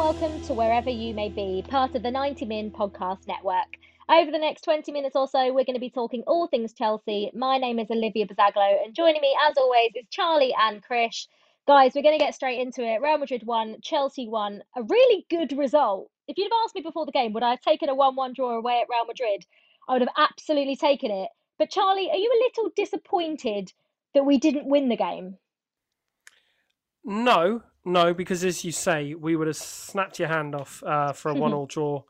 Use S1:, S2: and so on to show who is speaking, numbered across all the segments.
S1: welcome to wherever you may be, part of the 90 Min Podcast Network. Over the next 20 minutes or so, we're going to be talking all things Chelsea. My name is Olivia Bazaglo, and joining me, as always, is Charlie and Krish. Guys, we're going to get straight into it. Real Madrid won, Chelsea won. A really good result. If you'd have asked me before the game, would I have taken a 1 1 draw away at Real Madrid? I would have absolutely taken it. But, Charlie, are you a little disappointed that we didn't win the game?
S2: No, no, because as you say, we would have snapped your hand off uh, for a one-all draw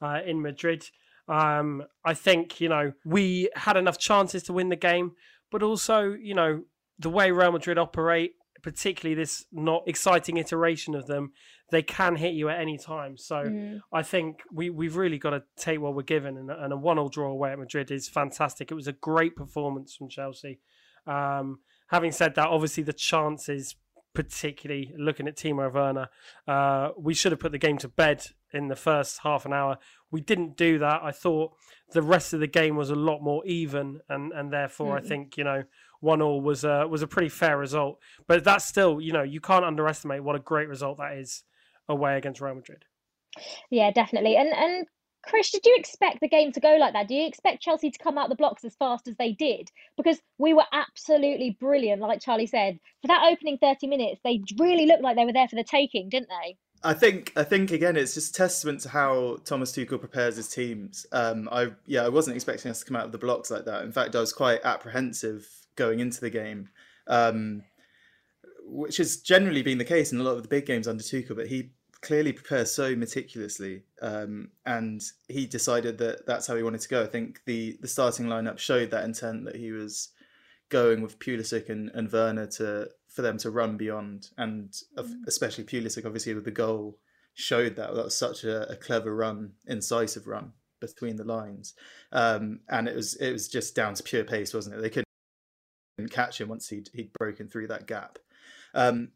S2: uh, in Madrid. Um, I think you know we had enough chances to win the game, but also you know the way Real Madrid operate, particularly this not exciting iteration of them, they can hit you at any time. So mm. I think we we've really got to take what we're given, and, and a one-all draw away at Madrid is fantastic. It was a great performance from Chelsea. Um, having said that, obviously the chances particularly looking at Timo Werner. Uh, we should have put the game to bed in the first half an hour. We didn't do that. I thought the rest of the game was a lot more even, and and therefore mm-hmm. I think you know one all was a was a pretty fair result. But that's still you know you can't underestimate what a great result that is away against Real Madrid.
S1: Yeah, definitely. And and Chris, did you expect the game to go like that? Do you expect Chelsea to come out the blocks as fast as they did? Because we were absolutely brilliant, like Charlie said. For that opening 30 minutes, they really looked like they were there for the taking, didn't they?
S3: I think I think again it's just testament to how Thomas Tuchel prepares his teams. Um, I yeah I wasn't expecting us to come out of the blocks like that. In fact, I was quite apprehensive going into the game, um, which has generally been the case in a lot of the big games under Tuchel. But he clearly prepares so meticulously, um, and he decided that that's how he wanted to go. I think the the starting lineup showed that intent that he was going with Pulisic and, and Werner to for them to run beyond, and mm. especially Pulisic, obviously with the goal, showed that that was such a, a clever run, incisive run between the lines, um, and it was it was just down to pure pace, wasn't it? They couldn't catch him once he'd he'd broken through that gap. Um,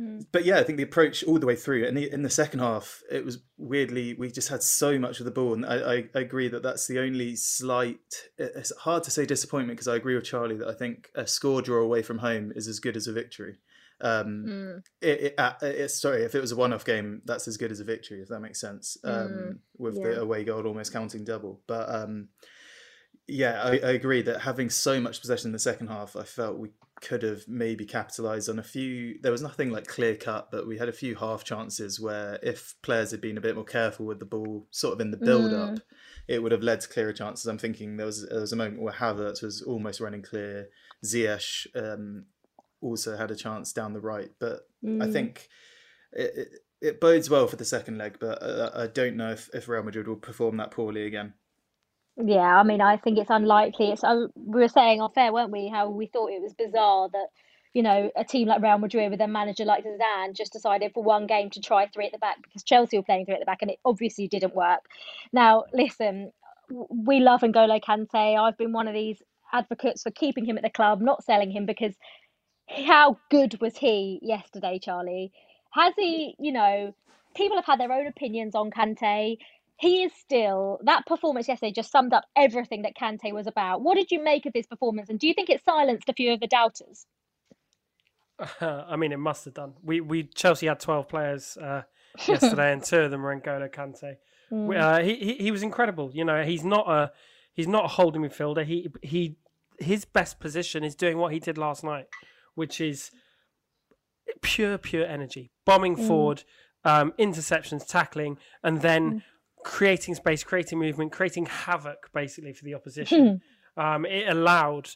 S3: Mm. But yeah, I think the approach all the way through, and in the second half, it was weirdly we just had so much of the ball, and I, I, agree that that's the only slight. It's hard to say disappointment because I agree with Charlie that I think a score draw away from home is as good as a victory. Um, mm. it, it, uh, it, sorry, if it was a one-off game, that's as good as a victory, if that makes sense. Um, mm. With yeah. the away goal almost counting double, but um, yeah, I, I, agree that having so much possession in the second half, I felt we could have maybe capitalised on a few. There was nothing like clear cut, but we had a few half chances where if players had been a bit more careful with the ball, sort of in the build up, mm. it would have led to clearer chances. I'm thinking there was there was a moment where Havertz was almost running clear. Ziyech um, also had a chance down the right, but mm. I think. It, it, it bodes well for the second leg, but uh, I don't know if, if Real Madrid will perform that poorly again.
S1: Yeah, I mean, I think it's unlikely. It's uh, we were saying off air, weren't we? How we thought it was bizarre that you know a team like Real Madrid with a manager like Zidane just decided for one game to try three at the back because Chelsea were playing three at the back, and it obviously didn't work. Now, listen, we love N'Golo Kante. I've been one of these advocates for keeping him at the club, not selling him because how good was he yesterday, Charlie? Has he, you know, people have had their own opinions on Kante he is still that performance yesterday just summed up everything that Kante was about. What did you make of his performance, and do you think it silenced a few of the doubters?
S2: Uh, I mean, it must have done. We we Chelsea had twelve players uh, yesterday, and two of them were N'Golo Kante. Mm. Uh, he, he he was incredible. You know, he's not a he's not a holding midfielder. He he his best position is doing what he did last night, which is pure pure energy, bombing mm. forward, um, interceptions, tackling, and then. Mm creating space, creating movement, creating havoc basically for the opposition. um, it allowed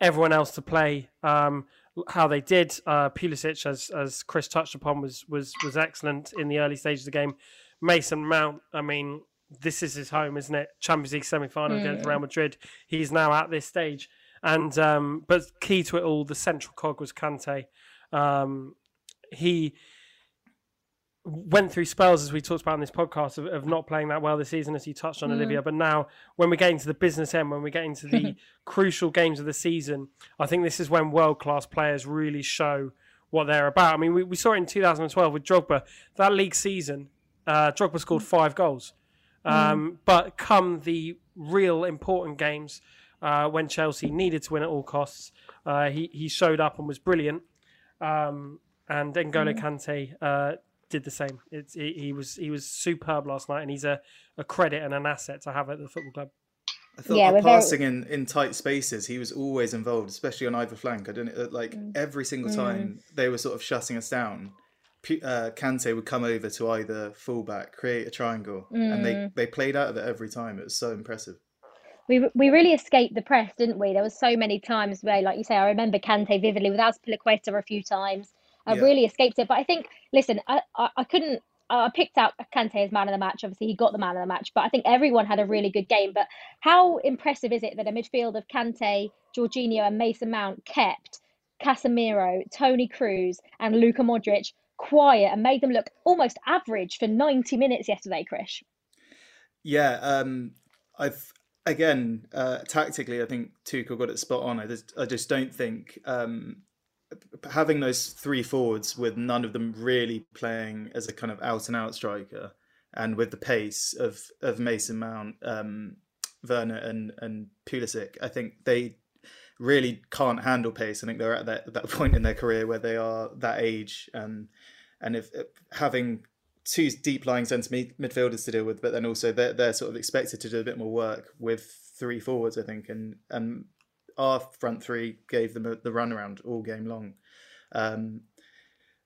S2: everyone else to play um, how they did. Uh, Pulisic, as as Chris touched upon, was was was excellent in the early stages of the game. Mason Mount, I mean, this is his home, isn't it? Champions League semi final mm. against Real Madrid. He's now at this stage, and um, but key to it all, the central cog was Kante. Um, he went through spells as we talked about in this podcast of, of, not playing that well this season as you touched on mm. olivia but now when we get into the business end when we get into the crucial games of the season i think this is when world class players really show what they're about i mean we, we saw it in 2012 with drogba that league season uh, drogba scored five goals mm. um, mm. but come the real important games uh, when chelsea needed to win at all costs uh, he, he showed up and was brilliant um, and N'Golo mm. Kante uh, did the same. It's he, he, was he was superb last night, and he's a, a credit and an asset to have at the football club.
S3: I thought yeah, passing very... in, in tight spaces, he was always involved, especially on either flank. I don't uh, like mm. every single time mm. they were sort of shutting us down. Uh, Kante would come over to either fullback, create a triangle, mm. and they, mm. they played out of it every time. It was so impressive.
S1: We, we really escaped the press, didn't we? There was so many times where, like you say, I remember Kante vividly with Azpilicueta a few times. I yeah. really escaped it. But I think, listen, I, I, I couldn't I picked out Kante as man of the match. Obviously, he got the man of the match, but I think everyone had a really good game. But how impressive is it that a midfield of Kante, Jorginho, and Mason Mount kept Casemiro, Toni Kroos, and Luka Modric quiet and made them look almost average for 90 minutes yesterday, Krish?
S3: Yeah, um, I've again uh, tactically, I think Tuchel got it spot on. I just, I just don't think um, having those three forwards with none of them really playing as a kind of out and out striker, and with the pace of of Mason Mount, um, Werner, and and Pulisic, I think they really can't handle pace. I think they're at that that point in their career where they are that age, and and if, if having two deep lying centre midfielders to deal with, but then also they're they're sort of expected to do a bit more work with three forwards, I think, and and our front three gave them a, the runaround all game long. Um,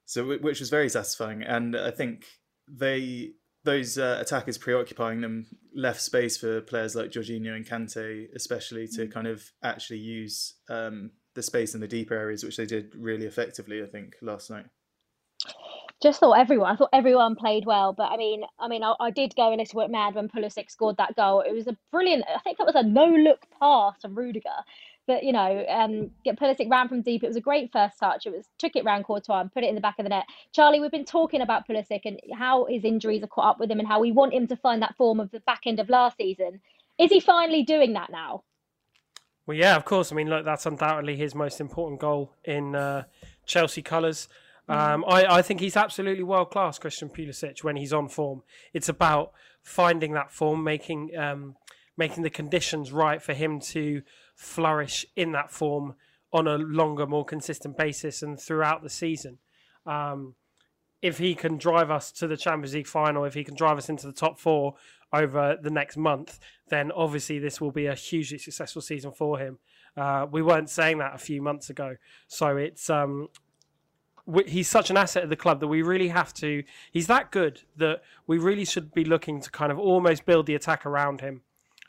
S3: so which was very satisfying, and I think they those uh, attackers preoccupying them left space for players like Jorginho and Kante, especially to kind of actually use um, the space in the deeper areas, which they did really effectively. I think last night.
S1: Just thought everyone. I thought everyone played well, but I mean, I mean, I, I did go a little bit mad when Pulisic scored that goal. It was a brilliant. I think that was a no-look pass from Rudiger but you know, um, get Pulisic ran from deep. It was a great first touch. It was took it round Courtois and put it in the back of the net. Charlie, we've been talking about Pulisic and how his injuries have caught up with him and how we want him to find that form of the back end of last season. Is he finally doing that now?
S2: Well, yeah, of course. I mean, look, that's undoubtedly his most important goal in uh, Chelsea colours. Mm. Um, I, I think he's absolutely world class, Christian Pulisic, when he's on form. It's about finding that form, making um, making the conditions right for him to flourish in that form on a longer, more consistent basis and throughout the season. Um, if he can drive us to the Champions League final, if he can drive us into the top four over the next month, then obviously this will be a hugely successful season for him. Uh, we weren't saying that a few months ago, so it's um, he's such an asset of the club that we really have to. He's that good that we really should be looking to kind of almost build the attack around him.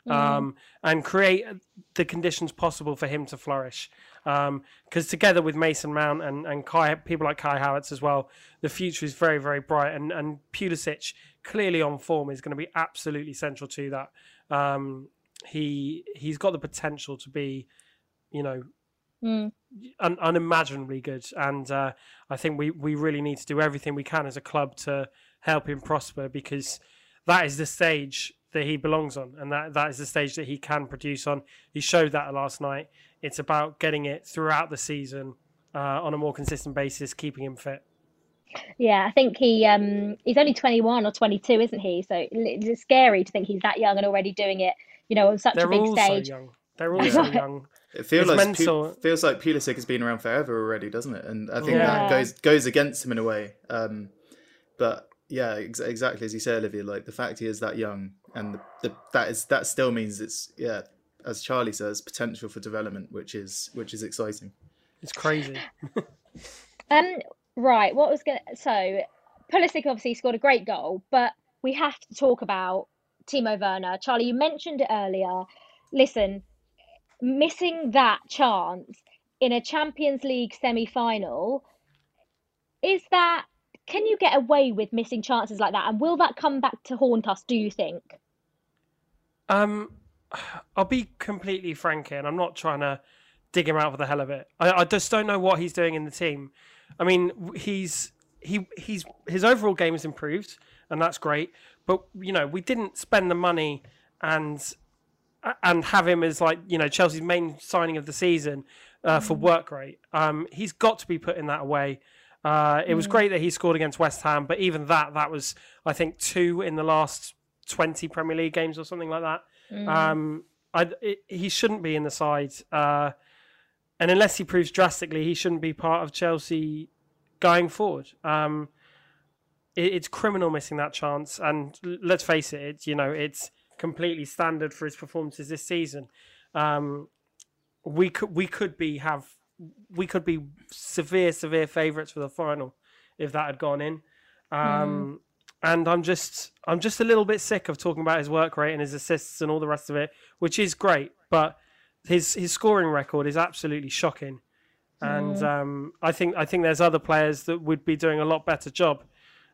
S2: Um, and create the conditions possible for him to flourish. Because um, together with Mason Mount and, and Kai, people like Kai Havertz as well, the future is very, very bright. And, and Pulisic, clearly on form, is going to be absolutely central to that. Um, he he's got the potential to be, you know, mm. un- unimaginably good. And uh, I think we, we really need to do everything we can as a club to help him prosper because that is the stage that he belongs on, and that that is the stage that he can produce on. He showed that last night. It's about getting it throughout the season uh, on a more consistent basis, keeping him fit.
S1: Yeah, I think he um he's only 21 or 22, isn't he? So it's scary to think he's that young and already doing it. You know, on such
S2: They're
S1: a big stage.
S2: So young. They're all so young.
S3: It feels like Pu- feels like Pulisic has been around forever already, doesn't it? And I think yeah. that goes goes against him in a way. Um, but yeah, ex- exactly as you say, Olivia. Like the fact he is that young, and the, the, that is that still means it's yeah, as Charlie says, potential for development, which is which is exciting.
S2: It's crazy.
S1: um, right. What was going to so Pulisic obviously scored a great goal, but we have to talk about Timo Werner. Charlie, you mentioned it earlier. Listen, missing that chance in a Champions League semi-final is that can you get away with missing chances like that? And will that come back to haunt us, do you think?
S2: Um, I'll be completely frank here, and I'm not trying to dig him out for the hell of it. I, I just don't know what he's doing in the team. I mean, he's he he's his overall game has improved, and that's great. But you know, we didn't spend the money and and have him as like you know Chelsea's main signing of the season uh, for mm. work rate. Um, he's got to be putting that away. Uh, it was mm. great that he scored against West Ham, but even that, that was, I think, two in the last 20 Premier League games or something like that. Mm. Um, I, it, he shouldn't be in the side. Uh, and unless he proves drastically, he shouldn't be part of Chelsea going forward. Um, it, it's criminal missing that chance. And let's face it, it's you know it's completely standard for his performances this season. Um, we could we could be have we could be severe severe favourites for the final if that had gone in. Um, mm. And I'm just I'm just a little bit sick of talking about his work rate and his assists and all the rest of it, which is great, but his his scoring record is absolutely shocking. And mm. um, I think I think there's other players that would be doing a lot better job.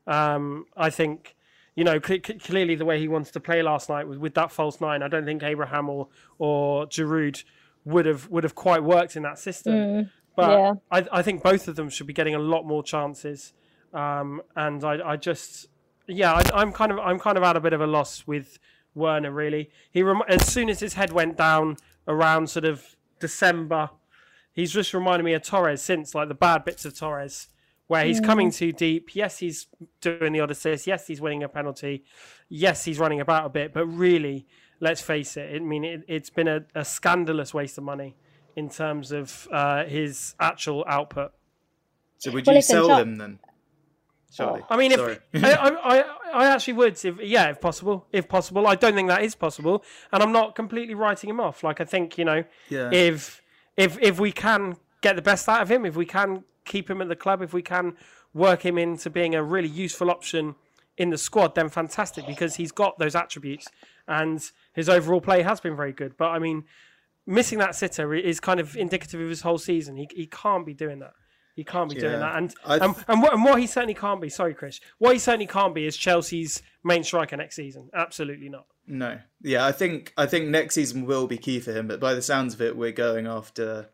S2: Um, I think you know, clearly the way he wants to play last night with, with that false nine, I don't think Abraham or or Giroud would have would have quite worked in that system. Mm, but yeah. I, I think both of them should be getting a lot more chances. Um, and I, I just, yeah, I, am kind of I'm kind of at a bit of a loss with Werner. Really, he rem- as soon as his head went down around sort of December, he's just reminded me of Torres since like the bad bits of Torres where he's coming too deep. Yes, he's doing the odd assist. Yes, he's winning a penalty. Yes, he's running about a bit. But really, let's face it. I mean, it, has been a, a, scandalous waste of money in terms of uh, his actual output.
S3: So would you well, sell Char- him then? Charlie.
S2: I mean, if I, I, I actually would, if yeah, if possible, if possible. I don't think that is possible, and I'm not completely writing him off. Like I think you know, yeah. if if if we can get the best out of him, if we can keep him at the club, if we can work him into being a really useful option in the squad, then fantastic because he's got those attributes and his overall play has been very good. But I mean, missing that sitter is kind of indicative of his whole season. He he can't be doing that. He can't be yeah. doing that. And, and and what, and what he certainly can't be. Sorry, Chris. What he certainly can't be is Chelsea's main striker next season. Absolutely not.
S3: No. Yeah, I think I think next season will be key for him. But by the sounds of it, we're going after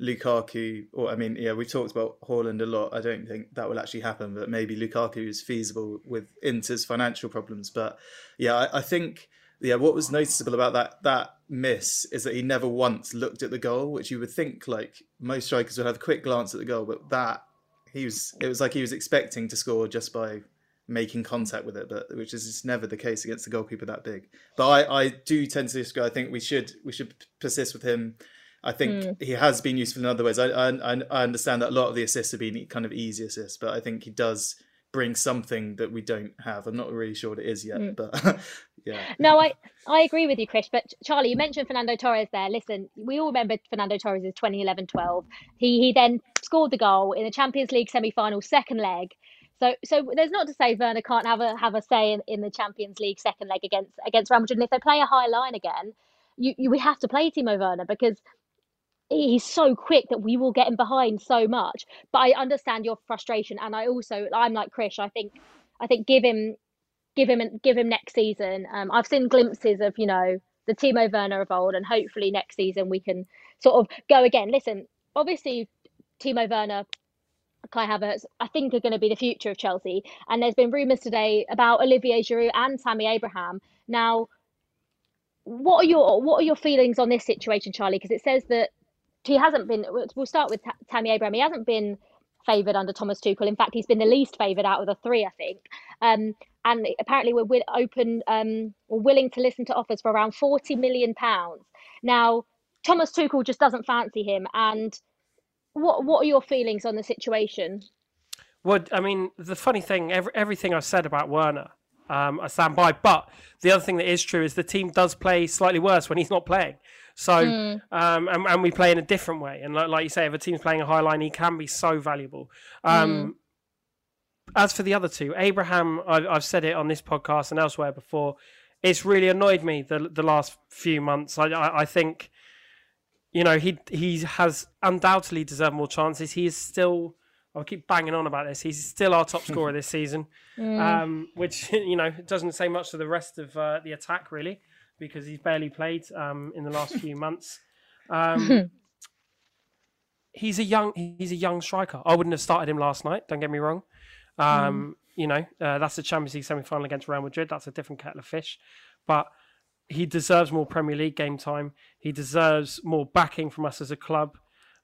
S3: Lukaku, or I mean, yeah, we've talked about Haaland a lot. I don't think that will actually happen, but maybe Lukaku is feasible with Inter's financial problems. But yeah, I, I think yeah, what was noticeable about that that miss is that he never once looked at the goal, which you would think like most strikers would have a quick glance at the goal, but that he was it was like he was expecting to score just by making contact with it, but which is just never the case against a goalkeeper that big. But I, I do tend to disagree. I think we should we should persist with him I think mm. he has been useful in other ways. I, I, I understand that a lot of the assists have been kind of easy assists, but I think he does bring something that we don't have. I'm not really sure what it is yet, mm. but yeah.
S1: No, I I agree with you, Chris. But Charlie, you mentioned Fernando Torres there. Listen, we all remember Fernando Torres' 2011-12. He he then scored the goal in the Champions League semi-final, second leg. So so there's not to say Werner can't have a have a say in, in the Champions League second leg against against Real Madrid. And if they play a high line again, you, you we have to play Timo Werner because he's so quick that we will get him behind so much. But I understand your frustration, and I also I'm like Chris. I think I think give him give him give him next season. Um, I've seen glimpses of you know the Timo Werner of old, and hopefully next season we can sort of go again. Listen, obviously Timo Werner. Kai Havertz, I think, are going to be the future of Chelsea. And there's been rumours today about Olivier Giroud and Tammy Abraham. Now, what are your what are your feelings on this situation, Charlie? Because it says that he hasn't been. We'll start with Tammy Abraham. He hasn't been favoured under Thomas Tuchel. In fact, he's been the least favoured out of the three, I think. Um, and apparently, we're open um, or willing to listen to offers for around forty million pounds. Now, Thomas Tuchel just doesn't fancy him. And what what are your feelings on the situation?
S2: Well, I mean, the funny thing, every, everything I've said about Werner, um, I stand by. But the other thing that is true is the team does play slightly worse when he's not playing. So, mm. um, and, and, we play in a different way. And like, like, you say, if a team's playing a high line, he can be so valuable. Um, mm. As for the other two, Abraham, I, I've said it on this podcast and elsewhere before. It's really annoyed me the the last few months. I, I, I think, you know, he he has undoubtedly deserved more chances. He is still. I'll keep banging on about this. He's still our top scorer this season, mm. um, which you know doesn't say much to the rest of uh, the attack really because he's barely played um, in the last few months. Um, he's a young he's a young striker. I wouldn't have started him last night. Don't get me wrong. Um, mm. You know uh, that's the Champions League semi final against Real Madrid. That's a different kettle of fish, but he deserves more Premier League game time. He deserves more backing from us as a club.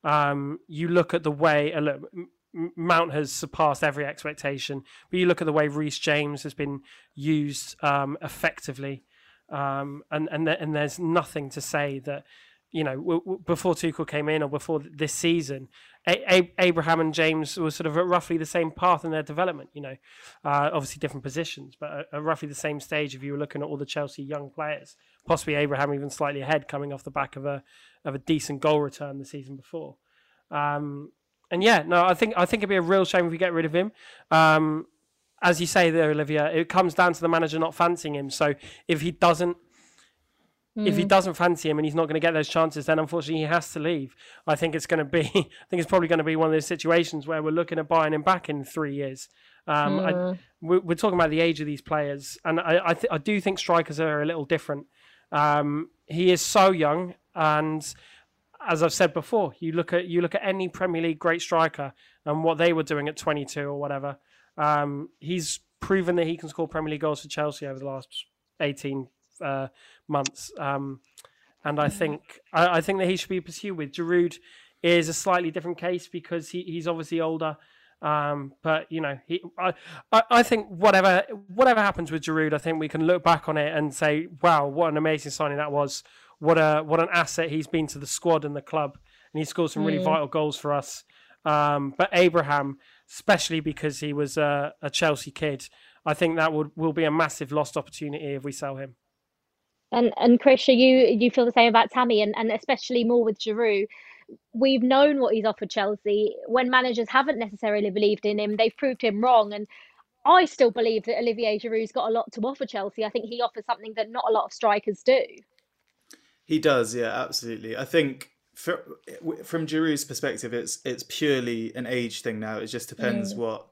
S2: Um, you look at the way uh, look, Mount has surpassed every expectation, but you look at the way Reece James has been used um, effectively um, and and th- and there's nothing to say that you know, w- w- before Tuchel came in or before this season, a- a- Abraham and James were sort of at roughly the same path in their development. You know, uh, obviously different positions, but at, at, roughly the same stage. If you were looking at all the Chelsea young players, possibly Abraham even slightly ahead, coming off the back of a of a decent goal return the season before. Um, and yeah, no, I think I think it'd be a real shame if we get rid of him. Um, as you say there, Olivia, it comes down to the manager not fancying him. So if he doesn't Mm. If he mm. doesn't fancy him and he's not going to get those chances, then unfortunately he has to leave. I think it's going to be. I think it's probably going to be one of those situations where we're looking at buying him back in three years. Um, mm. I, we're, we're, talking about the age of these players, and I I, th- I do think strikers are a little different. Um, he is so young, and as I've said before, you look at you look at any Premier League great striker and what they were doing at 22 or whatever. Um, he's proven that he can score Premier League goals for Chelsea over the last 18 uh, months. Um, and I think I, I, think that he should be pursued with. Giroud is a slightly different case because he, he's obviously older. Um, but you know, he, I, I, I think whatever whatever happens with Giroud, I think we can look back on it and say, wow, what an amazing signing that was. What a what an asset he's been to the squad and the club, and he scored some really mm. vital goals for us. Um, but Abraham, especially because he was a, a Chelsea kid, I think that would will be a massive lost opportunity if we sell him.
S1: And and Chris, you you feel the same about Tammy, and, and especially more with Giroud. We've known what he's offered Chelsea. When managers haven't necessarily believed in him, they've proved him wrong. And I still believe that Olivier Giroud's got a lot to offer Chelsea. I think he offers something that not a lot of strikers do.
S3: He does, yeah, absolutely. I think for, from Giroud's perspective, it's it's purely an age thing now. It just depends mm. what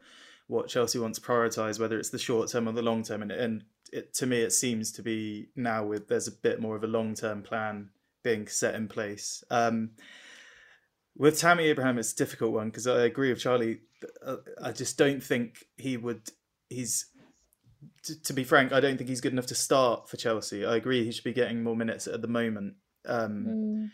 S3: what Chelsea wants to prioritise, whether it's the short term or the long term. And, and it, to me, it seems to be now with there's a bit more of a long term plan being set in place. Um, with Tammy Abraham, it's a difficult one because I agree with Charlie. Uh, I just don't think he would. He's to, to, be frank, I don't think he's good enough to start for Chelsea. I agree he should be getting more minutes at the moment. Um, mm.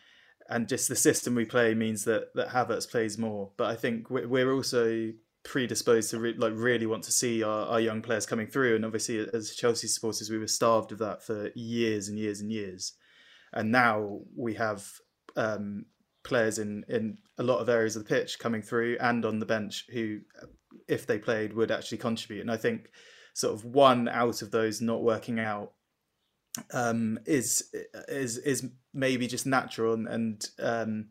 S3: And just the system we play means that that Havertz plays more. But I think we're also predisposed to re- like really want to see our, our young players coming through. And obviously, as Chelsea supporters, we were starved of that for years and years and years. And now we have um, players in in a lot of areas of the pitch coming through and on the bench who, if they played, would actually contribute. And I think sort of one out of those not working out um, is is is maybe just natural and, and um,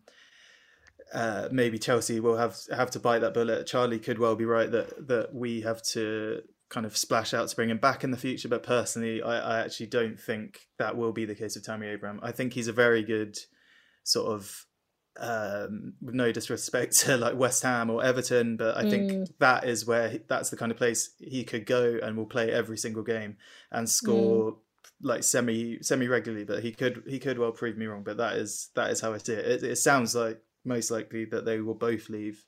S3: uh, maybe Chelsea will have have to bite that bullet. Charlie could well be right that that we have to kind of splash out to bring him back in the future. But personally, I, I actually don't think that will be the case of Tammy Abraham. I think he's a very good sort of um, with no disrespect to like West Ham or Everton, but I think mm. that is where he, that's the kind of place he could go and will play every single game and score mm. Like semi semi regularly. But he could he could well prove me wrong. But that is that is how I see it. It, it sounds like most likely that they will both leave,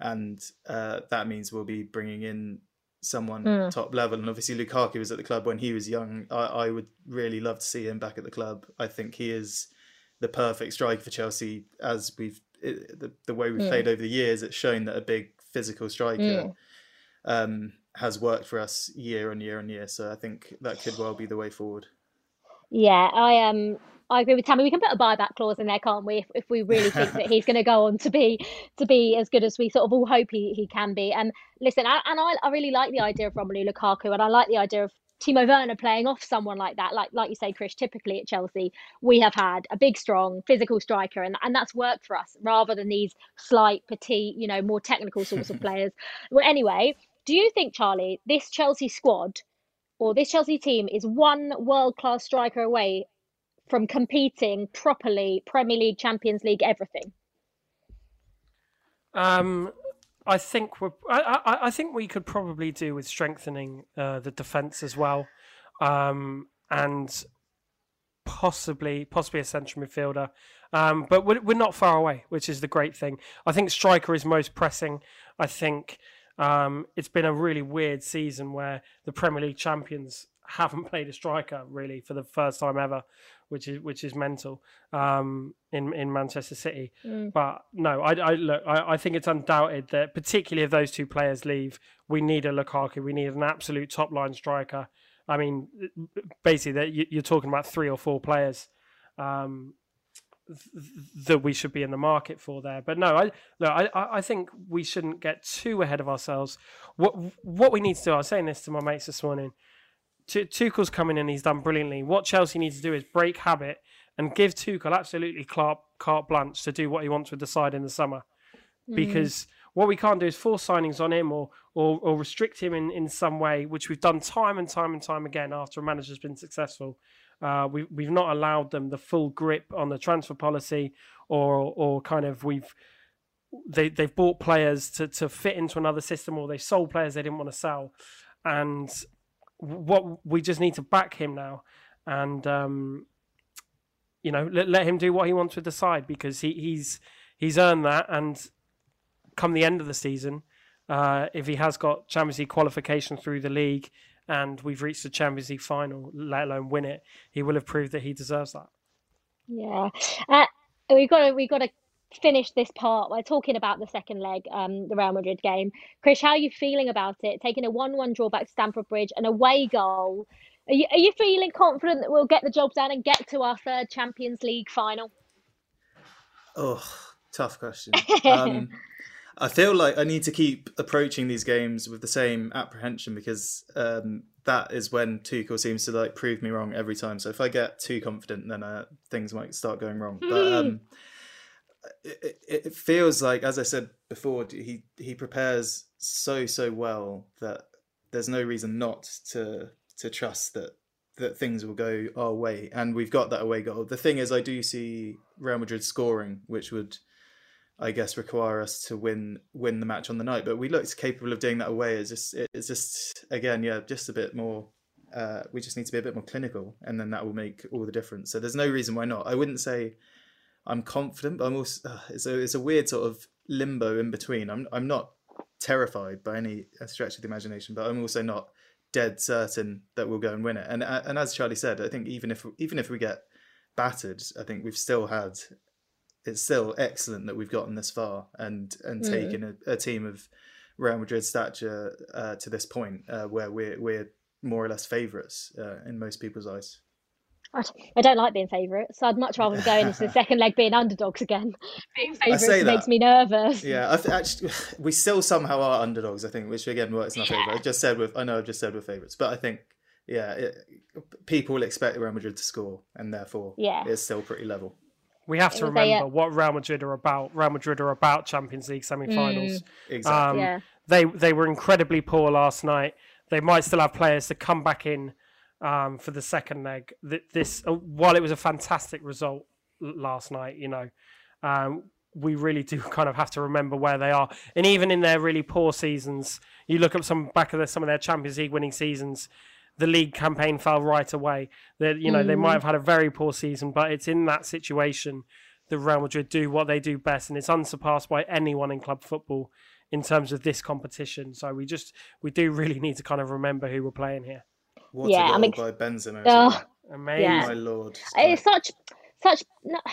S3: and uh, that means we'll be bringing in someone mm. top level. And obviously, Lukaku was at the club when he was young. I, I would really love to see him back at the club. I think he is the perfect striker for Chelsea, as we've it, the the way we've mm. played over the years. It's shown that a big physical striker. Mm. Um, has worked for us year on year on year, so I think that could well be the way forward.
S1: Yeah, I um I agree with Tammy. We can put a buyback clause in there, can't we? If, if we really think that he's going to go on to be to be as good as we sort of all hope he, he can be. And listen, I, and I, I really like the idea of Romelu Lukaku, and I like the idea of Timo Werner playing off someone like that. Like like you say, Chris. Typically at Chelsea, we have had a big, strong, physical striker, and and that's worked for us rather than these slight, petite, you know, more technical sorts of players. Well, anyway, do you think, Charlie, this Chelsea squad? or this Chelsea team is one world class striker away from competing properly, Premier League, Champions League, everything?
S2: Um, I think. I, I, I, think we could probably do with strengthening uh, the defense as well, um, and possibly possibly a central midfielder. Um, but we're, we're not far away, which is the great thing. I think striker is most pressing. I think um, it's been a really weird season where the Premier League champions haven't played a striker really for the first time ever, which is which is mental um, in in Manchester City. Mm. But no, I, I look, I, I, think it's undoubted that particularly if those two players leave, we need a Lukaku, we need an absolute top line striker. I mean, basically, that you're talking about three or four players um, that we should be in the market for there. But no, I no, I, I think we shouldn't get too ahead of ourselves. What what we need to do, I was saying this to my mates this morning. Tuchel's coming in, he's done brilliantly. What Chelsea needs to do is break habit and give Tuchel absolutely carte, carte blanche to do what he wants with the side in the summer. Mm. Because what we can't do is force signings on him or, or, or restrict him in, in some way, which we've done time and time and time again after a manager's been successful. Uh, we, we've not allowed them the full grip on the transfer policy, or or kind of we've they they've bought players to, to fit into another system, or they've sold players they didn't want to sell, and what we just need to back him now, and um, you know let, let him do what he wants with the side because he, he's he's earned that, and come the end of the season, uh, if he has got Champions League qualification through the league and we've reached the Champions League final, let alone win it, he will have proved that he deserves that.
S1: Yeah, uh, we've got to, we've got to finish this part by talking about the second leg, um, the Real Madrid game. Chris, how are you feeling about it? Taking a one-one draw back to Stamford Bridge, an away goal. Are you, are you feeling confident that we'll get the job done and get to our third Champions League final?
S3: Oh, tough question. Um, I feel like I need to keep approaching these games with the same apprehension because um, that is when Tuchel seems to like prove me wrong every time. So if I get too confident, then uh, things might start going wrong. But um, it, it, feels like, as I said before, he he prepares so so well that there's no reason not to to trust that that things will go our way. And we've got that away goal. The thing is, I do see Real Madrid scoring, which would I guess require us to win win the match on the night. But we looked capable of doing that away. It's just it's just again yeah just a bit more. Uh, we just need to be a bit more clinical, and then that will make all the difference. So there's no reason why not. I wouldn't say I'm confident, but I'm also uh, it's a it's a weird sort of limbo in between. I'm I'm not terrified by any stretch of the imagination, but I'm also not dead certain that we'll go and win it. And uh, and as Charlie said, I think even if even if we get battered, I think we've still had it's still excellent that we've gotten this far and and mm. taken a, a, team of Real Madrid stature uh, to this point uh, where we're we're more or less favourites uh, in most people's eyes.
S1: I don't like being favourites. So I'd much rather go into the second leg being underdogs again. Being favourites makes me nervous.
S3: Yeah, I've actually, we still somehow are underdogs. I think, which again works in our favour. I just said with, I know I've just said we're favourites, but I think, yeah, it, people will expect Real Madrid to score, and therefore, yeah, it's still pretty level.
S2: We have to remember what Real Madrid are about. Real Madrid are about Champions League semi-finals. Mm.
S3: Exactly. Um,
S2: yeah. They they were incredibly poor last night. They might still have players to come back in um, for the second leg. This uh, while it was a fantastic result last night, you know, um, we really do kind of have to remember where they are. And even in their really poor seasons, you look at some back of their, some of their Champions League winning seasons the league campaign fell right away. That you know mm. they might mm. have had a very poor season, but it's in that situation that Real Madrid do what they do best, and it's unsurpassed by anyone in club football in terms of this competition. So we just we do really need to kind of remember who we're playing here.
S3: What yeah, I mean, by Benzema. Oh,
S2: amazing, yeah.
S3: my lord!
S1: It's such such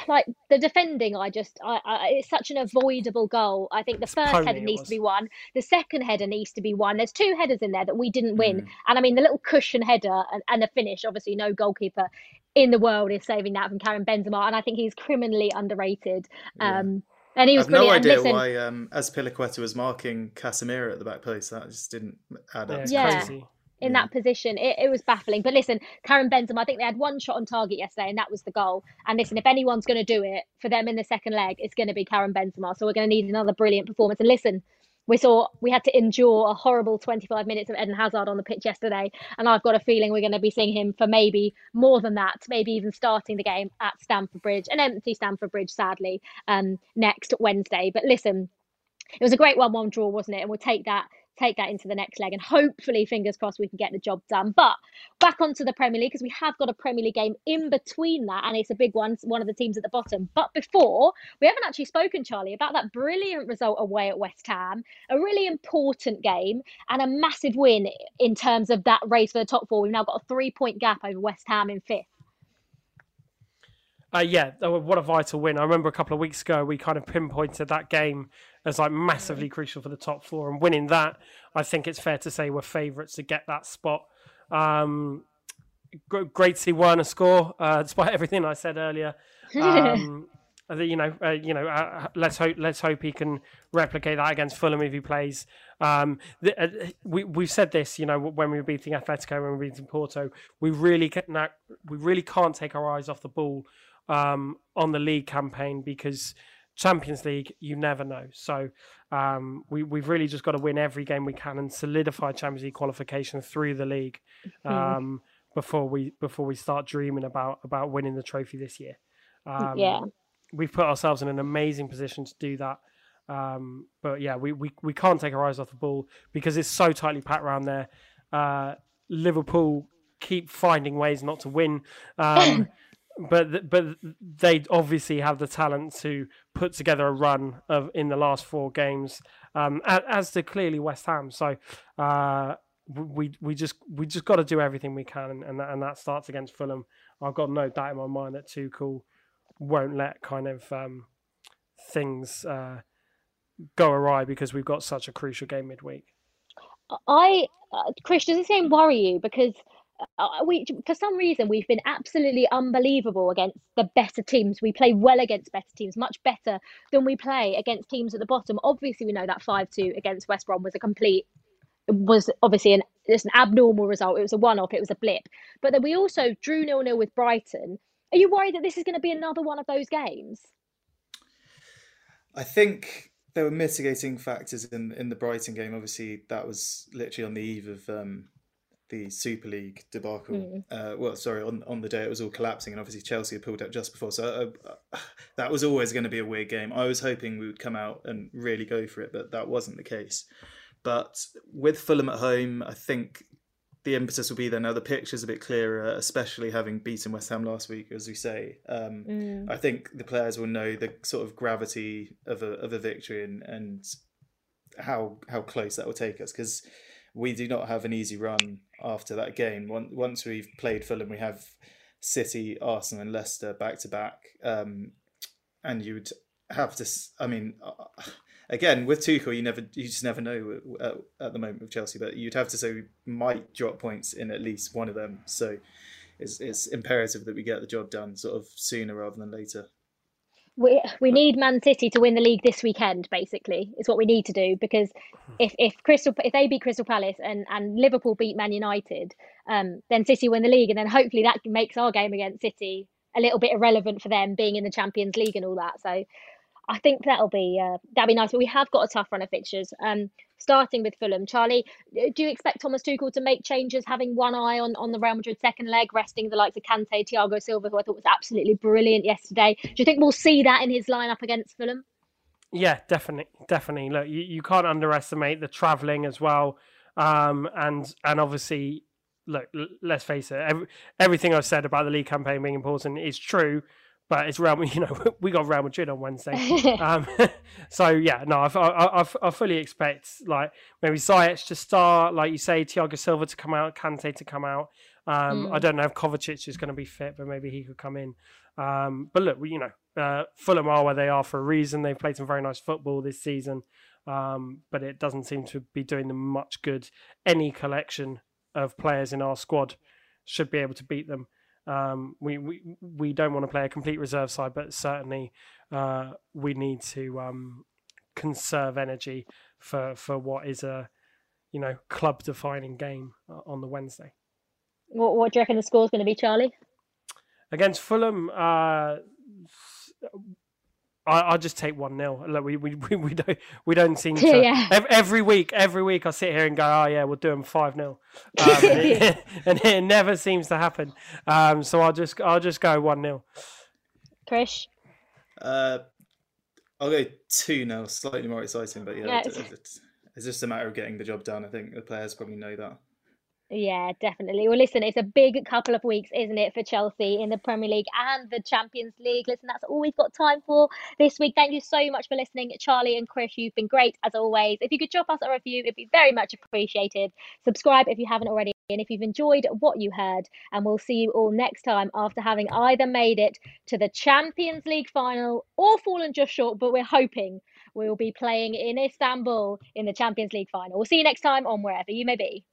S1: like the defending i just I, I, it's such an avoidable goal. I think the it's first header needs to be won. The second header needs to be won. There's two headers in there that we didn't win. Mm. and i mean the little cushion header and, and the finish obviously no goalkeeper in the world is saving that from Karim Benzema. And I think he's criminally underrated. Yeah. um and he was
S3: I have no idea listen, why um Azpilicueta was marking Casemiro at the back post that just didn't add up.
S1: Yeah, yeah in yeah. that position. It, it, was baffling. But listen, Karim Benzema, I think they had one shot on target yesterday, and that was the goal. And listen, if anyone's going to do it for them in the second leg, it's going to be Karim Benzema. So we're going to need another brilliant performance. And listen, we saw we had to endure a horrible 25 minutes of Eden Hazard on the pitch yesterday, and I've got a feeling we're going to be seeing him for maybe more than that, maybe even starting the game at Stamford Bridge, an empty Stamford Bridge, sadly, um, next Wednesday. But listen, it was a great 1 1 draw, wasn't it? And we'll take that take that into the next leg and hopefully fingers crossed we can get the job done. But back onto the premier league because we have got a premier league game in between that and it's a big one one of the teams at the bottom. But before we haven't actually spoken charlie about that brilliant result away at west ham a really important game and a massive win in terms of that race for the top four. We've now got a three point gap over west ham in fifth.
S2: Uh, yeah, what a vital win. I remember a couple of weeks ago we kind of pinpointed that game as like massively crucial for the top four, and winning that, I think it's fair to say we're favourites to get that spot. Um, great to see Werner score, uh, despite everything I said earlier. Um, you know, uh, you know, uh, let's hope let's hope he can replicate that against Fulham if he plays. Um, the, uh, we we've said this, you know, when we were beating Atletico, when we were beating Porto, we really can, we really can't take our eyes off the ball um, on the league campaign because Champions League, you never know. So um, we we've really just got to win every game we can and solidify Champions League qualification through the league mm. before we before we start dreaming about about winning the trophy this year.
S1: Um, yeah,
S2: we've put ourselves in an amazing position to do that. Um, but yeah, we, we, we can't take our eyes off the ball because it's so tightly packed around there. Uh, Liverpool keep finding ways not to win. But but they obviously have the talent to put together a run of in the last four games, um, as to clearly West Ham. So uh, we we just we just got to do everything we can, and that, and that starts against Fulham. I've got no doubt in my mind that Tuchel won't let kind of um, things uh, go awry because we've got such a crucial game midweek.
S1: I, uh, Chris, does this game worry you? Because uh, we, for some reason, we've been absolutely unbelievable against the better teams. We play well against better teams, much better than we play against teams at the bottom. Obviously, we know that five-two against West Brom was a complete was obviously an it's an abnormal result. It was a one-off. It was a blip. But then we also drew nil-nil with Brighton. Are you worried that this is going to be another one of those games?
S3: I think there were mitigating factors in in the Brighton game. Obviously, that was literally on the eve of um, the Super League debacle. Mm. Uh, well, sorry, on on the day it was all collapsing, and obviously Chelsea had pulled out just before. So uh, uh, that was always going to be a weird game. I was hoping we would come out and really go for it, but that wasn't the case. But with Fulham at home, I think the impetus will be there now. The picture's a bit clearer, especially having beaten West Ham last week, as we say. Um, mm. I think the players will know the sort of gravity of a of a victory and and how how close that will take us because we do not have an easy run after that game. Once we've played Fulham, we have City, Arsenal, and Leicester back to back, um, and you would have to. I mean, uh, again with Tuchel, you never, you just never know at, at, the moment with Chelsea. But you'd have to say we might drop points in at least one of them. So it's it's imperative that we get the job done sort of sooner rather than later.
S1: We we need Man City to win the league this weekend. Basically, is what we need to do because if if Crystal if they beat Crystal Palace and and Liverpool beat Man United, um, then City win the league, and then hopefully that makes our game against City a little bit irrelevant for them being in the Champions League and all that. So I think that'll be uh, that'll be nice. But we have got a tough run of fixtures. Um, starting with Fulham, Charlie, uh, do you expect Thomas Tuchel to make changes, having one eye on, on the Real Madrid second leg, resting the likes of Kante, Thiago Silva, who I thought was absolutely brilliant yesterday? Do you think we'll see that in his lineup against Fulham?
S2: Yeah, definitely, definitely. Look, you, you can't underestimate the travelling as well, um, and and obviously, look, let's face it, every, everything I've said about the league campaign being important is true but it's Real. You know, we got Real Madrid on Wednesday, um, so yeah, no, I, I, I, I, fully expect like maybe Ziyech to start, like you say, Thiago Silva to come out, Kante to come out. Um, mm. I don't know if Kovacic is going to be fit, but maybe he could come in. Um, but look, you know, uh, Fulham are where they are for a reason. They've played some very nice football this season, um, but it doesn't seem to be doing them much good. Any collection of players in our squad should be able to beat them. Um, we, we we don't want to play a complete reserve side, but certainly uh, we need to um, conserve energy for for what is a you know club defining game uh, on the Wednesday.
S1: What what do you reckon the score is going to be, Charlie?
S2: Against Fulham, uh, I, will just take one 0 Look, we, we we don't we don't seem to yeah. every week. Every week, I sit here and go, "Oh yeah, we'll do them five 0 um, and, it, and, it, never seems to happen. Um, so I'll just I'll just go one 0
S1: Chris,
S3: uh, I'll go two 0 Slightly more exciting, but yeah, yeah it's, it's, it's just a matter of getting the job done. I think the players probably know that.
S1: Yeah, definitely. Well, listen, it's a big couple of weeks, isn't it, for Chelsea in the Premier League and the Champions League. Listen, that's all we've got time for this week. Thank you so much for listening, Charlie and Chris. You've been great as always. If you could drop us a review, it'd be very much appreciated. Subscribe if you haven't already. And if you've enjoyed what you heard, and we'll see you all next time after having either made it to the Champions League final or fallen just short, but we're hoping we will be playing in Istanbul in the Champions League final. We'll see you next time on wherever you may be.